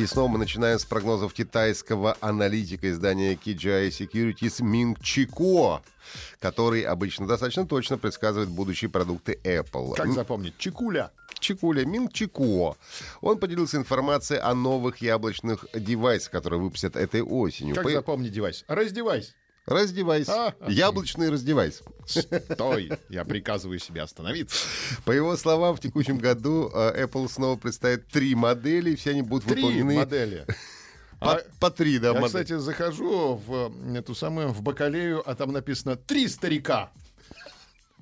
И снова мы начинаем с прогнозов китайского аналитика издания KGI Securities Минг Чико, который обычно достаточно точно предсказывает будущие продукты Apple. Как запомнить? Чекуля. Чикуля, Минг Чико. Он поделился информацией о новых яблочных девайсах, которые выпустят этой осенью. Как По- запомнить девайс? Раздевайся. Раздевайся. Яблочный раздевайся. Стой, я приказываю себе остановиться. По его словам, в текущем году э, Apple снова представит три модели, и все они будут Три выполнены модели. по, А по три, да, я, модели. кстати, захожу в э, эту самую, в бакалею, а там написано «Три старика».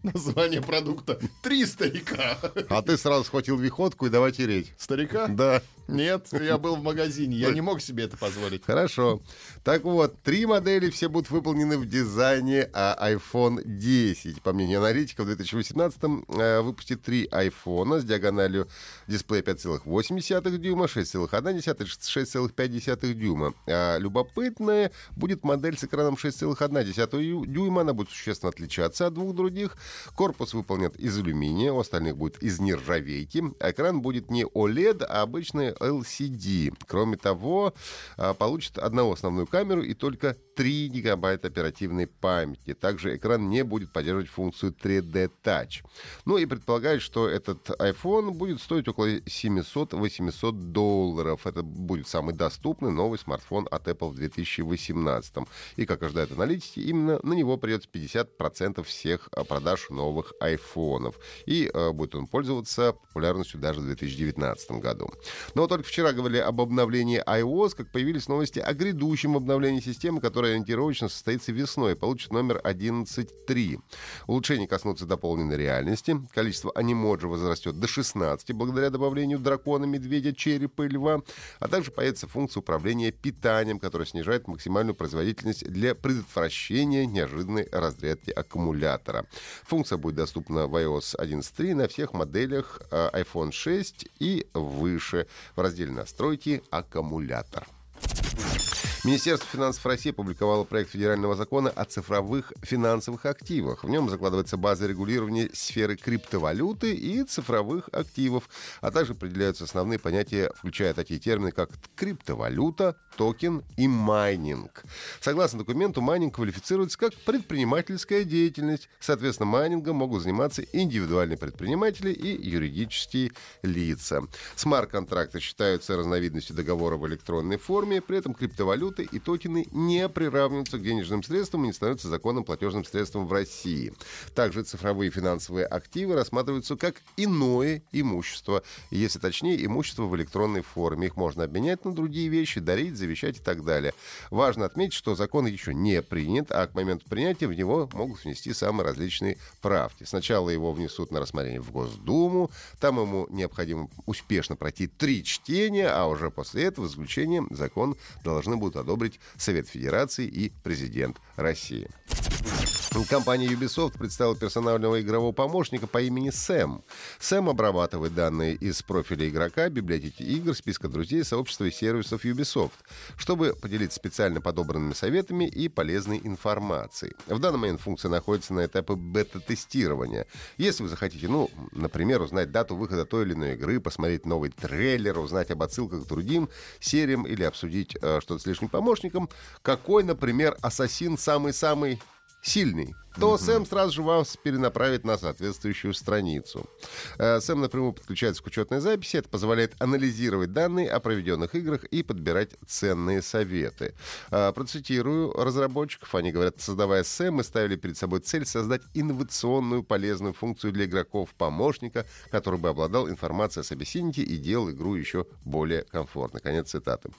Название продукта «Три старика». А ты сразу схватил виходку и давай тереть. Старика? Да. Нет, я был в магазине, я не мог себе это позволить. Хорошо. Так вот, три модели все будут выполнены в дизайне а, iPhone 10. По мнению аналитиков, в 2018 э, выпустит три iPhone с диагональю дисплея 5,8 дюйма, 6,1 6,5 дюйма. А любопытная будет модель с экраном 6,1 ю- дюйма. Она будет существенно отличаться от двух других. Корпус выполнен из алюминия, у остальных будет из нержавейки. Экран будет не OLED, а обычный LCD. Кроме того, а, получит одну основную камеру и только 3 гигабайта оперативной памяти. Также экран не будет поддерживать функцию 3D Touch. Ну и предполагают, что этот iPhone будет стоить около 700-800 долларов. Это будет самый доступный новый смартфон от Apple в 2018. И, как ожидают аналитики, именно на него придется 50% всех а, продаж новых айфонов. И э, будет он пользоваться популярностью даже в 2019 году. Но только вчера говорили об обновлении iOS, как появились новости о грядущем обновлении системы, которое ориентировочно состоится весной, получит номер 11.3. Улучшения коснутся дополненной реальности. Количество анимоджи возрастет до 16 благодаря добавлению дракона, медведя, черепа и льва. А также появится функция управления питанием, которая снижает максимальную производительность для предотвращения неожиданной разрядки аккумулятора. Функция будет доступна в iOS 11.3 на всех моделях э, iPhone 6 и выше в разделе «Настройки аккумулятор». Министерство финансов России опубликовало проект федерального закона о цифровых финансовых активах. В нем закладывается база регулирования сферы криптовалюты и цифровых активов, а также определяются основные понятия, включая такие термины, как криптовалюта, токен и майнинг. Согласно документу, майнинг квалифицируется как предпринимательская деятельность. Соответственно, майнингом могут заниматься индивидуальные предприниматели и юридические лица. Смарт-контракты считаются разновидностью договора в электронной форме, при этом криптовалюты и токены не приравниваются к денежным средствам и не становятся законным платежным средством в России. Также цифровые финансовые активы рассматриваются как иное имущество, если точнее имущество в электронной форме. Их можно обменять на другие вещи, дарить, завещать и так далее. Важно отметить, что закон еще не принят, а к моменту принятия в него могут внести самые различные правки. Сначала его внесут на рассмотрение в Госдуму, там ему необходимо успешно пройти три чтения, а уже после этого, в заключение, закон должны будут одобрить Совет Федерации и президент России. Компания Ubisoft представила персонального игрового помощника по имени Сэм. Сэм обрабатывает данные из профиля игрока, библиотеки игр, списка друзей, сообщества и сервисов Ubisoft, чтобы поделиться специально подобранными советами и полезной информацией. В данный момент функция находится на этапе бета-тестирования. Если вы захотите, ну, например, узнать дату выхода той или иной игры, посмотреть новый трейлер, узнать об отсылках к другим сериям или обсудить э, что-то с лишним помощником, какой, например, ассасин самый-самый сильный, то Сэм сразу же вас перенаправит на соответствующую страницу. Э, Сэм напрямую подключается к учетной записи. Это позволяет анализировать данные о проведенных играх и подбирать ценные советы. Э, Процитирую разработчиков. Они говорят, создавая Сэм, мы ставили перед собой цель создать инновационную полезную функцию для игроков-помощника, который бы обладал информацией о собеседнике и делал игру еще более комфортной. Конец цитаты.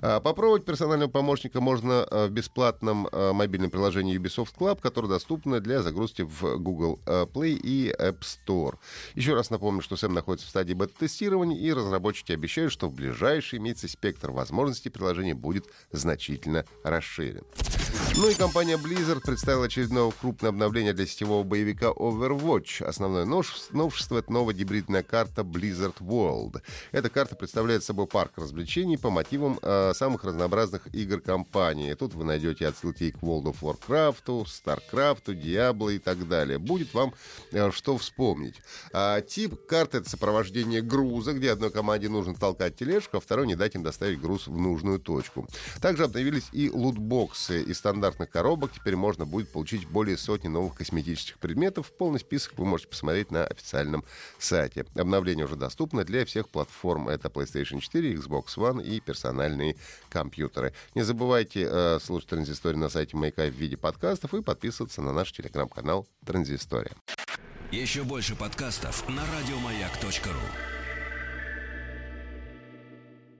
А, Попробовать персонального помощника можно э, в бесплатном э, мобильном приложении Ubisoft Club, которое доступно доступна для загрузки в Google э, Play и App Store. Еще раз напомню, что Сэм находится в стадии бета-тестирования, и разработчики обещают, что в ближайшие месяцы спектр возможностей приложения будет значительно расширен. Ну и компания Blizzard представила очередное крупное обновление для сетевого боевика Overwatch. Основное новшество — это новая гибридная карта Blizzard World. Эта карта представляет собой парк развлечений по мотивам э, самых разнообразных игр компании. Тут вы найдете отсылки к World of Warcraft, StarCraft, Diablo и так далее. Будет вам э, что вспомнить. А, тип карты — это сопровождение груза, где одной команде нужно толкать тележку, а второй не дать им доставить груз в нужную точку. Также обновились и лутбоксы из стандартных коробок. Теперь можно будет получить более сотни новых косметических предметов. Полный список вы можете посмотреть на официальном сайте. Обновление уже доступно для всех платформ. Это PlayStation 4, Xbox One и персональные компьютеры. Не забывайте э, слушать Транзисторию на сайте Маяка в виде подкастов и подписываться на наш телеграм-канал Транзистория. Еще больше подкастов на радиомаяк.ру